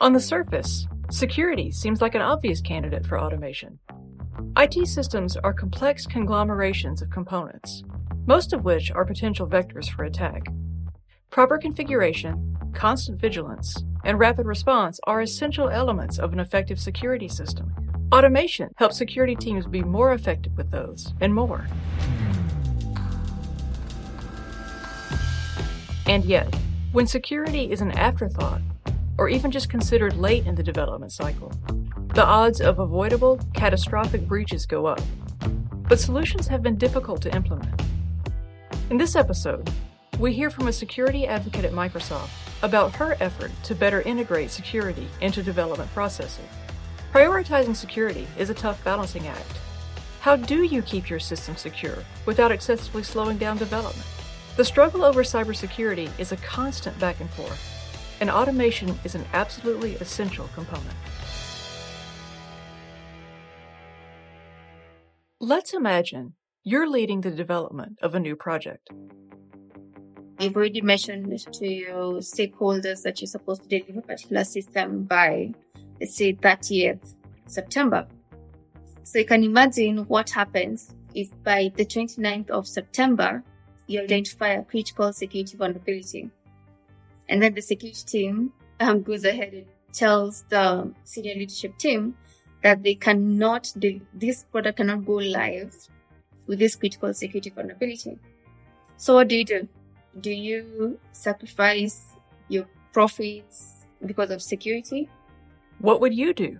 On the surface, security seems like an obvious candidate for automation. IT systems are complex conglomerations of components, most of which are potential vectors for attack. Proper configuration, constant vigilance, and rapid response are essential elements of an effective security system. Automation helps security teams be more effective with those and more. And yet, when security is an afterthought, or even just considered late in the development cycle, the odds of avoidable, catastrophic breaches go up. But solutions have been difficult to implement. In this episode, we hear from a security advocate at Microsoft about her effort to better integrate security into development processes. Prioritizing security is a tough balancing act. How do you keep your system secure without excessively slowing down development? The struggle over cybersecurity is a constant back and forth, and automation is an absolutely essential component. Let's imagine you're leading the development of a new project. I've already mentioned to your stakeholders that you're supposed to deliver a particular system by, let's say, 30th September. So you can imagine what happens if by the 29th of September, you identify a critical security vulnerability. And then the security team um, goes ahead and tells the senior leadership team that they cannot, this product cannot go live with this critical security vulnerability. So what do you do? Do you sacrifice your profits because of security? What would you do?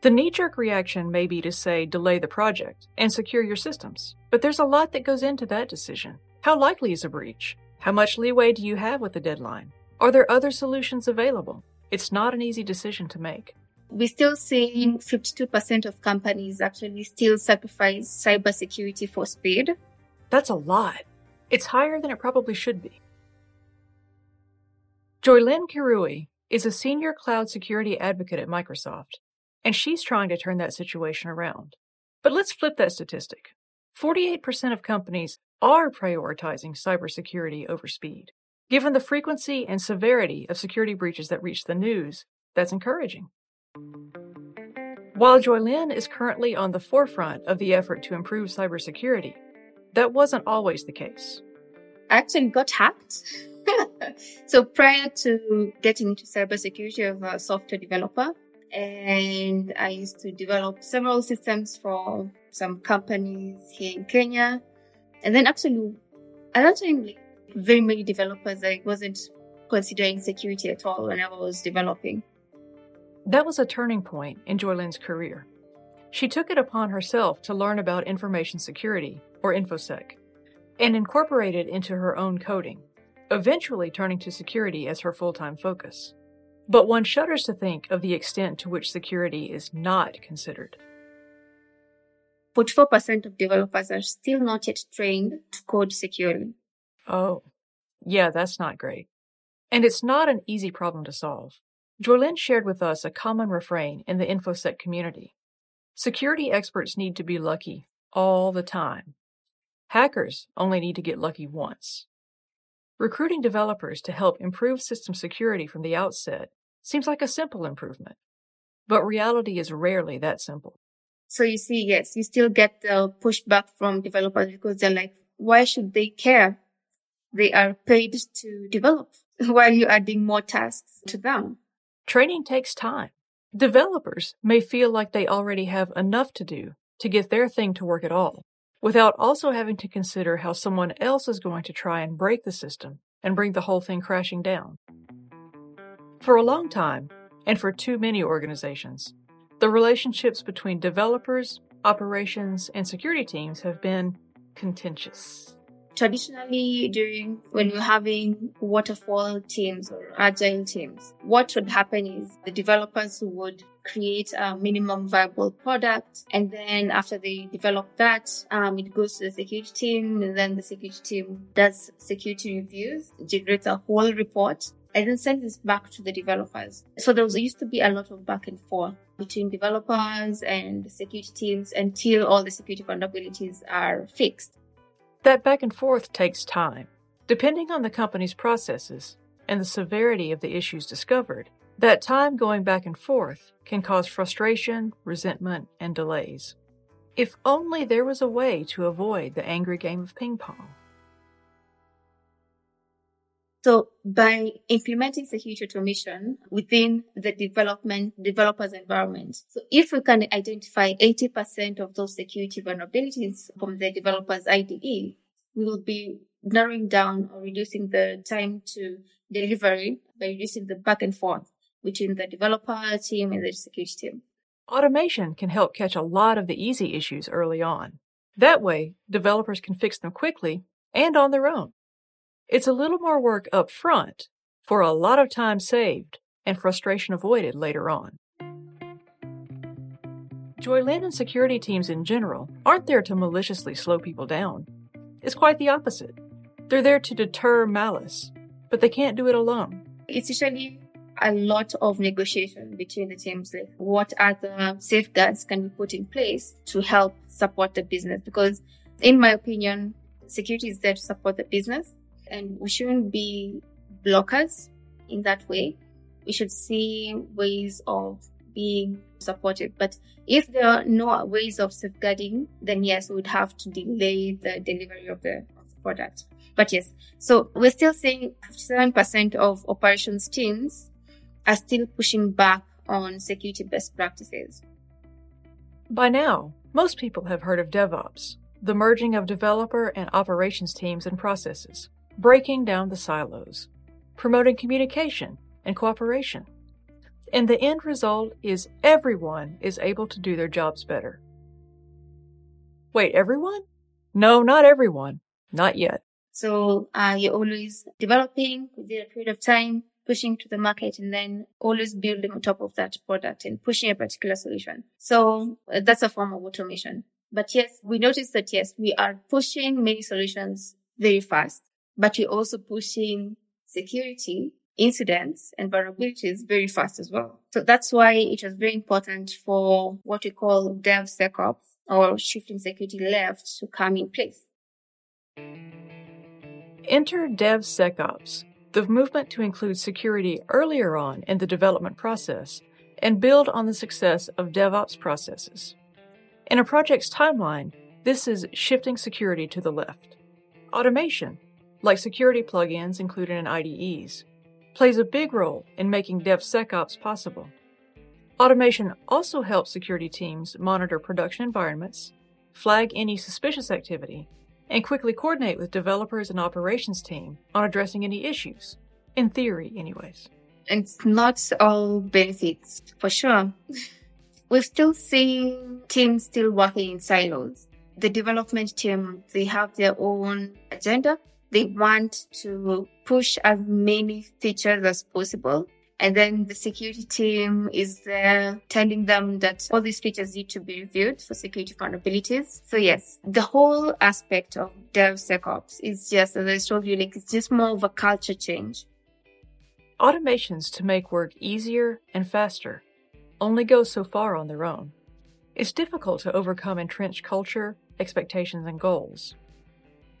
The knee jerk reaction may be to say delay the project and secure your systems, but there's a lot that goes into that decision. How likely is a breach? How much leeway do you have with the deadline? Are there other solutions available? It's not an easy decision to make we're still seeing 52% of companies actually still sacrifice cybersecurity for speed. That's a lot. It's higher than it probably should be. Joylynn Kirui is a senior cloud security advocate at Microsoft, and she's trying to turn that situation around. But let's flip that statistic 48% of companies are prioritizing cybersecurity over speed. Given the frequency and severity of security breaches that reach the news, that's encouraging. While Joylynn is currently on the forefront of the effort to improve cybersecurity, that wasn't always the case. I actually got hacked. so prior to getting into cybersecurity, I was a software developer and I used to develop several systems for some companies here in Kenya. And then actually, at that time, like, very many developers, I wasn't considering security at all when I was developing. That was a turning point in Joylynn's career. She took it upon herself to learn about information security, or InfoSec, and incorporate it into her own coding, eventually turning to security as her full time focus. But one shudders to think of the extent to which security is not considered. 44% of developers are still not yet trained to code securely. Oh, yeah, that's not great. And it's not an easy problem to solve. Joylynn shared with us a common refrain in the InfoSec community. Security experts need to be lucky all the time. Hackers only need to get lucky once. Recruiting developers to help improve system security from the outset seems like a simple improvement, but reality is rarely that simple. So you see, yes, you still get the pushback from developers because they're like, why should they care? They are paid to develop while you're adding more tasks to them. Training takes time. Developers may feel like they already have enough to do to get their thing to work at all, without also having to consider how someone else is going to try and break the system and bring the whole thing crashing down. For a long time, and for too many organizations, the relationships between developers, operations, and security teams have been contentious traditionally during when you're having waterfall teams or agile teams, what would happen is the developers would create a minimum viable product. And then after they develop that, um, it goes to the security team and then the security team does security reviews, generates a whole report and then sends this back to the developers. So there was, used to be a lot of back and forth between developers and security teams until all the security vulnerabilities are fixed. That back and forth takes time. Depending on the company's processes and the severity of the issues discovered, That time going back and forth can cause frustration, resentment, and delays. If only there was a way to avoid the angry game of ping pong. So by implementing security automation within the development developers environment, so if we can identify 80% of those security vulnerabilities from the developers IDE, we will be narrowing down or reducing the time to delivery by reducing the back and forth between the developer team and the security team. Automation can help catch a lot of the easy issues early on. That way, developers can fix them quickly and on their own. It's a little more work up front for a lot of time saved and frustration avoided later on. Joylynn and security teams in general aren't there to maliciously slow people down. It's quite the opposite. They're there to deter malice, but they can't do it alone. It's usually a lot of negotiation between the teams. Like, what other safeguards can we put in place to help support the business? Because, in my opinion, security is there to support the business and we shouldn't be blockers in that way. We should see ways of being supportive. But if there are no ways of safeguarding, then yes, we would have to delay the delivery of the, of the product. But yes, so we're still seeing 57% of operations teams are still pushing back on security best practices. By now, most people have heard of DevOps, the merging of developer and operations teams and processes breaking down the silos, promoting communication and cooperation. And the end result is everyone is able to do their jobs better. Wait, everyone? No, not everyone. Not yet. So uh, you're always developing within a period of time, pushing to the market, and then always building on top of that product and pushing a particular solution. So uh, that's a form of automation. But yes, we noticed that yes, we are pushing many solutions very fast but you're also pushing security incidents and vulnerabilities very fast as well. So that's why it was very important for what we call DevSecOps or shifting security left to come in place. Enter DevSecOps, the movement to include security earlier on in the development process and build on the success of DevOps processes. In a project's timeline, this is shifting security to the left. Automation, like security plugins included in IDEs, plays a big role in making DevSecOps possible. Automation also helps security teams monitor production environments, flag any suspicious activity, and quickly coordinate with developers and operations team on addressing any issues. In theory, anyways. It's not all benefits, for sure. We've still seen teams still working in silos. The development team, they have their own agenda they want to push as many features as possible. And then the security team is there telling them that all these features need to be reviewed for security vulnerabilities. So yes, the whole aspect of DevSecOps is just, as I told you, like it's just more of a culture change. Automations to make work easier and faster only go so far on their own. It's difficult to overcome entrenched culture, expectations, and goals.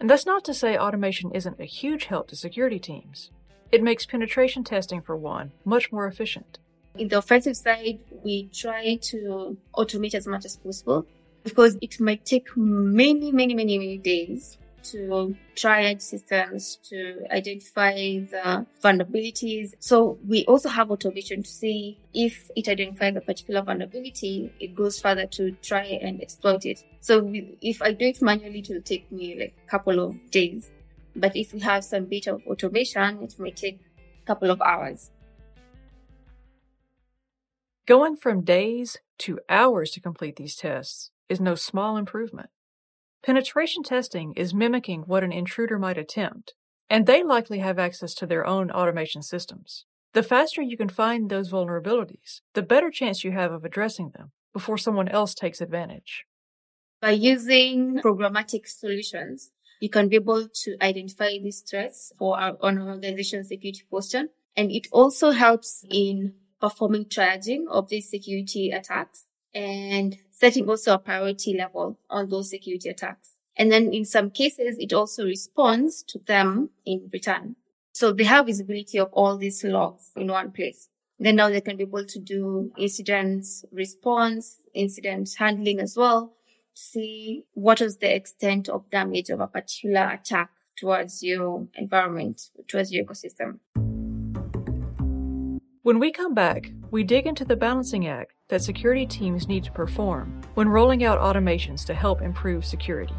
And that's not to say automation isn't a huge help to security teams. It makes penetration testing, for one, much more efficient. In the offensive side, we try to automate as much as possible because it might take many, many, many, many days to try triage systems to identify the vulnerabilities. So we also have automation to see if it identifies a particular vulnerability, it goes further to try and exploit it. So if I do it manually, it will take me like a couple of days. But if we have some bit of automation, it may take a couple of hours. Going from days to hours to complete these tests is no small improvement. Penetration testing is mimicking what an intruder might attempt, and they likely have access to their own automation systems. The faster you can find those vulnerabilities, the better chance you have of addressing them before someone else takes advantage. By using programmatic solutions, you can be able to identify these threats for our, on our organization security posture. And it also helps in performing triaging of these security attacks and setting also a priority level on those security attacks. And then in some cases, it also responds to them in return. So they have visibility of all these logs in one place. Then now they can be able to do incident response, incident handling as well, see what is the extent of damage of a particular attack towards your environment, towards your ecosystem. When we come back, we dig into the balancing act that security teams need to perform when rolling out automations to help improve security.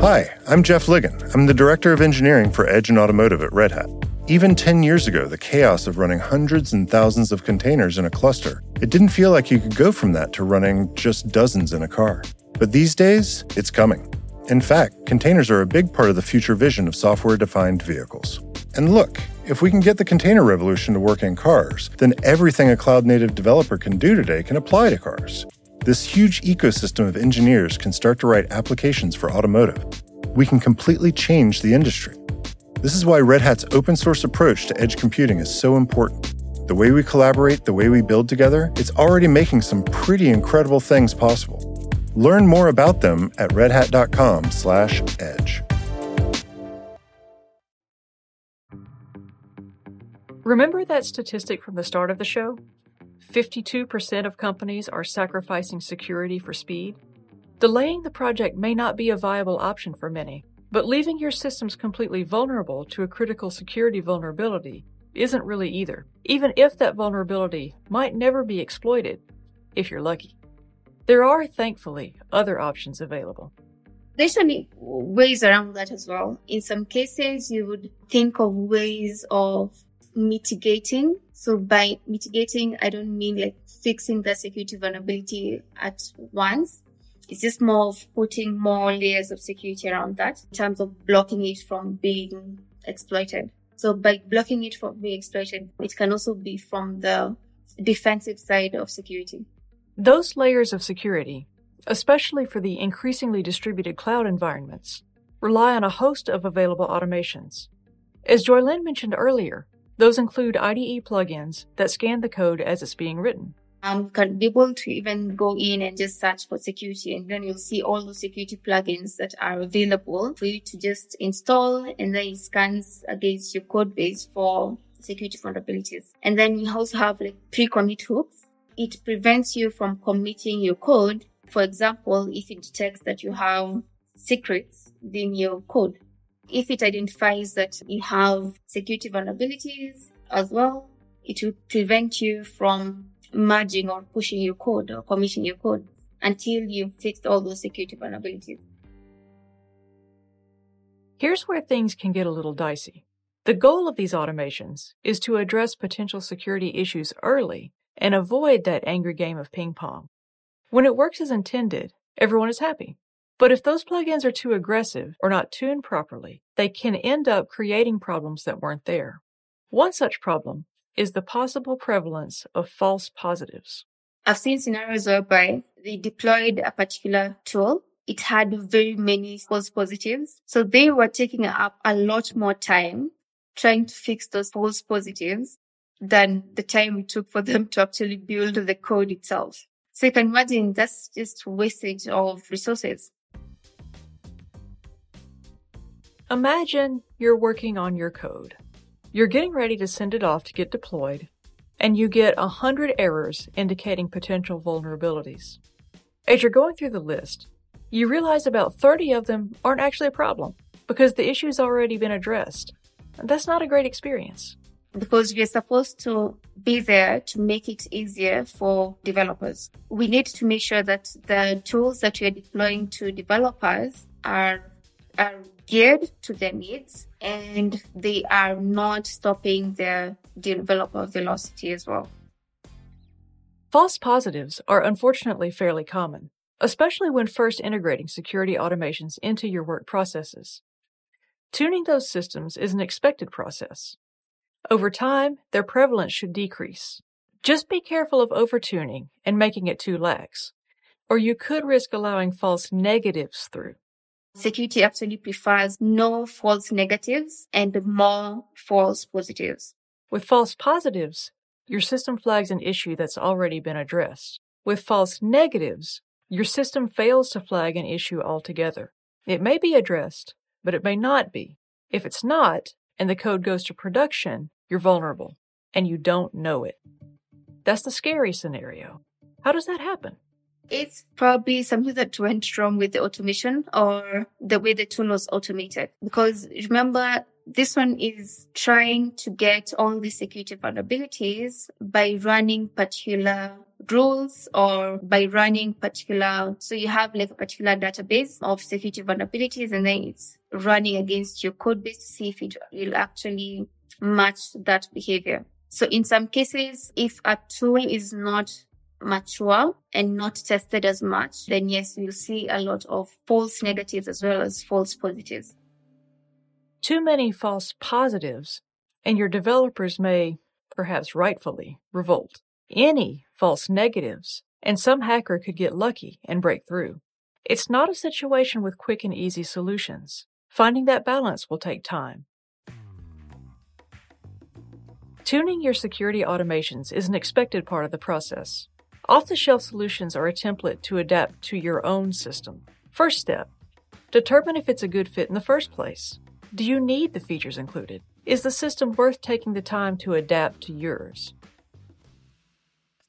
Hi, I'm Jeff Ligon. I'm the Director of Engineering for Edge and Automotive at Red Hat. Even 10 years ago, the chaos of running hundreds and thousands of containers in a cluster, it didn't feel like you could go from that to running just dozens in a car. But these days, it's coming. In fact, containers are a big part of the future vision of software defined vehicles. And look, if we can get the container revolution to work in cars, then everything a cloud native developer can do today can apply to cars. This huge ecosystem of engineers can start to write applications for automotive. We can completely change the industry. This is why Red Hat's open source approach to edge computing is so important. The way we collaborate, the way we build together, it's already making some pretty incredible things possible. Learn more about them at redhat.com/edge. Remember that statistic from the start of the show? 52% of companies are sacrificing security for speed. Delaying the project may not be a viable option for many, but leaving your systems completely vulnerable to a critical security vulnerability isn't really either, even if that vulnerability might never be exploited, if you're lucky. There are, thankfully, other options available. There's many ways around that as well. In some cases, you would think of ways of mitigating. So by mitigating, I don't mean like fixing the security vulnerability at once. It's just more of putting more layers of security around that in terms of blocking it from being exploited. So by blocking it from being exploited, it can also be from the defensive side of security. Those layers of security, especially for the increasingly distributed cloud environments, rely on a host of available automations. As Joylynn mentioned earlier, those include IDE plugins that scan the code as it's being written. Um, can be able to even go in and just search for security and then you'll see all the security plugins that are available for you to just install and then it scans against your code base for security vulnerabilities. And then you also have like pre-commit hooks. It prevents you from committing your code. For example, if it detects that you have secrets in your code, if it identifies that you have security vulnerabilities as well, it will prevent you from merging or pushing your code or committing your code until you've fixed all those security vulnerabilities. Here's where things can get a little dicey. The goal of these automations is to address potential security issues early and avoid that angry game of ping pong. When it works as intended, everyone is happy. But if those plugins are too aggressive or not tuned properly, they can end up creating problems that weren't there. One such problem is the possible prevalence of false positives. I've seen scenarios whereby they deployed a particular tool. It had very many false positives. So they were taking up a lot more time trying to fix those false positives than the time it took for them to actually build the code itself. So you can imagine that's just wastage of resources. Imagine you're working on your code. You're getting ready to send it off to get deployed, and you get a hundred errors indicating potential vulnerabilities. As you're going through the list, you realize about 30 of them aren't actually a problem because the issue's already been addressed. That's not a great experience. Because we're supposed to be there to make it easier for developers. We need to make sure that the tools that we're deploying to developers are are geared to their needs and they are not stopping their developer velocity as well. False positives are unfortunately fairly common, especially when first integrating security automations into your work processes. Tuning those systems is an expected process. Over time, their prevalence should decrease. Just be careful of overtuning and making it too lax, or you could risk allowing false negatives through. Security actually prefers no false negatives and more false positives. With false positives, your system flags an issue that's already been addressed. With false negatives, your system fails to flag an issue altogether. It may be addressed, but it may not be. If it's not, and the code goes to production, you're vulnerable and you don't know it. That's the scary scenario. How does that happen? It's probably something that went wrong with the automation or the way the tool was automated. Because remember, this one is trying to get all the security vulnerabilities by running particular rules or by running particular, so you have like a particular database of security vulnerabilities and then it's running against your code base to see if it will actually match that behavior. So in some cases, if a tool is not mature and not tested as much, then yes, you'll see a lot of false negatives as well as false positives. Too many false positives, and your developers may, perhaps rightfully, revolt. Any false negatives, and some hacker could get lucky and break through. It's not a situation with quick and easy solutions. Finding that balance will take time. Tuning your security automations is an expected part of the process. Off the shelf solutions are a template to adapt to your own system. First step determine if it's a good fit in the first place. Do you need the features included? Is the system worth taking the time to adapt to yours?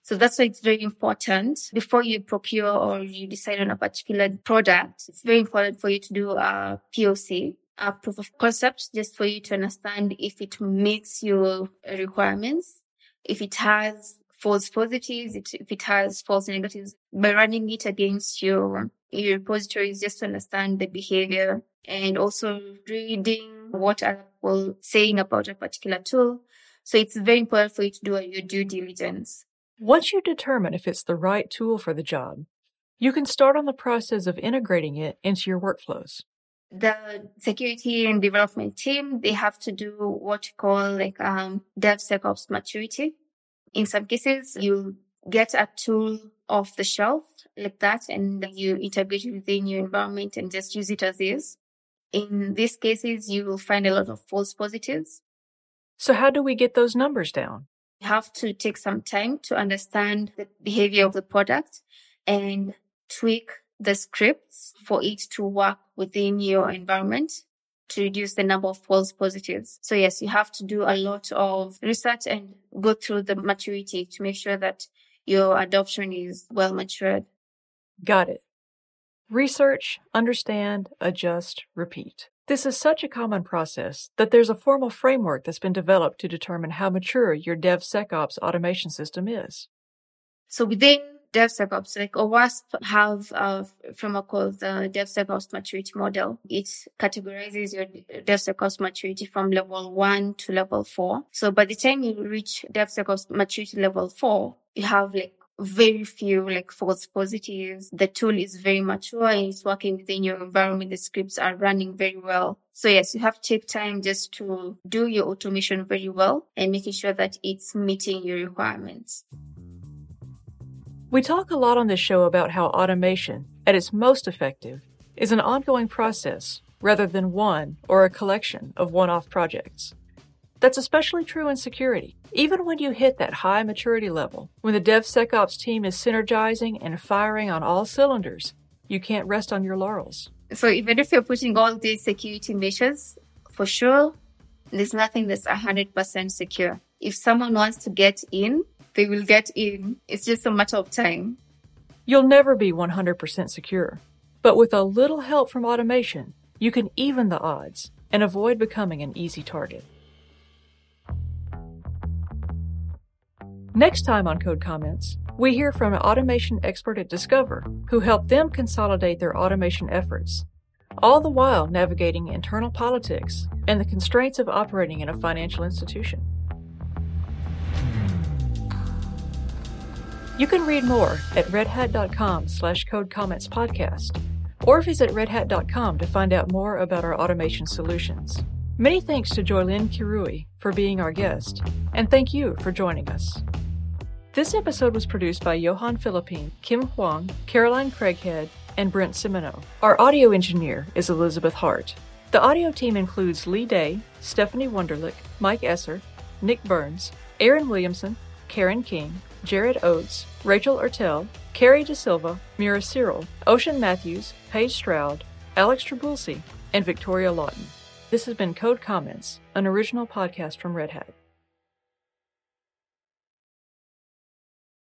So that's why it's very important before you procure or you decide on a particular product. It's very important for you to do a POC a proof of concept just for you to understand if it meets your requirements, if it has false positives, it, if it has false negatives, by running it against your, your repositories just to understand the behavior and also reading what other people saying about a particular tool. So it's very important for you to do your due diligence. Once you determine if it's the right tool for the job, you can start on the process of integrating it into your workflows the security and development team, they have to do what you call like um, DevSecOps maturity. In some cases, you get a tool off the shelf like that and you integrate it within your environment and just use it as is. In these cases, you will find a lot of false positives. So how do we get those numbers down? You have to take some time to understand the behavior of the product and tweak the scripts for it to work within your environment to reduce the number of false positives. So yes, you have to do a lot of research and go through the maturity to make sure that your adoption is well matured. Got it. Research, understand, adjust, repeat. This is such a common process that there's a formal framework that's been developed to determine how mature your DevSecOps automation system is. So within DevSecOps, like OWASP have a framework called the DevSecOps maturity model. It categorizes your DevSecOps maturity from level one to level four. So by the time you reach DevSecOps maturity level four, you have like very few like false positives. The tool is very mature and it's working within your environment. The scripts are running very well. So yes, you have to take time just to do your automation very well and making sure that it's meeting your requirements. We talk a lot on this show about how automation, at its most effective, is an ongoing process rather than one or a collection of one off projects. That's especially true in security. Even when you hit that high maturity level, when the DevSecOps team is synergizing and firing on all cylinders, you can't rest on your laurels. So even if you're putting all these security measures, for sure, there's nothing that's 100% secure. If someone wants to get in, they will get in. It's just a matter of time. You'll never be 100% secure. But with a little help from automation, you can even the odds and avoid becoming an easy target. Next time on Code Comments, we hear from an automation expert at Discover who helped them consolidate their automation efforts, all the while navigating internal politics and the constraints of operating in a financial institution. You can read more at redhat.com slash code comments podcast or visit redhat.com to find out more about our automation solutions. Many thanks to Joylynn Kirui for being our guest, and thank you for joining us. This episode was produced by Johan Philippine, Kim Huang, Caroline Craighead, and Brent Simoneaux. Our audio engineer is Elizabeth Hart. The audio team includes Lee Day, Stephanie Wunderlich, Mike Esser, Nick Burns, Aaron Williamson, Karen King, Jared Oates, Rachel Ertel, Carrie De Silva, Mira Cyril, Ocean Matthews, Paige Stroud, Alex Trabulsi, and Victoria Lawton. This has been Code Comments, an original podcast from Red Hat.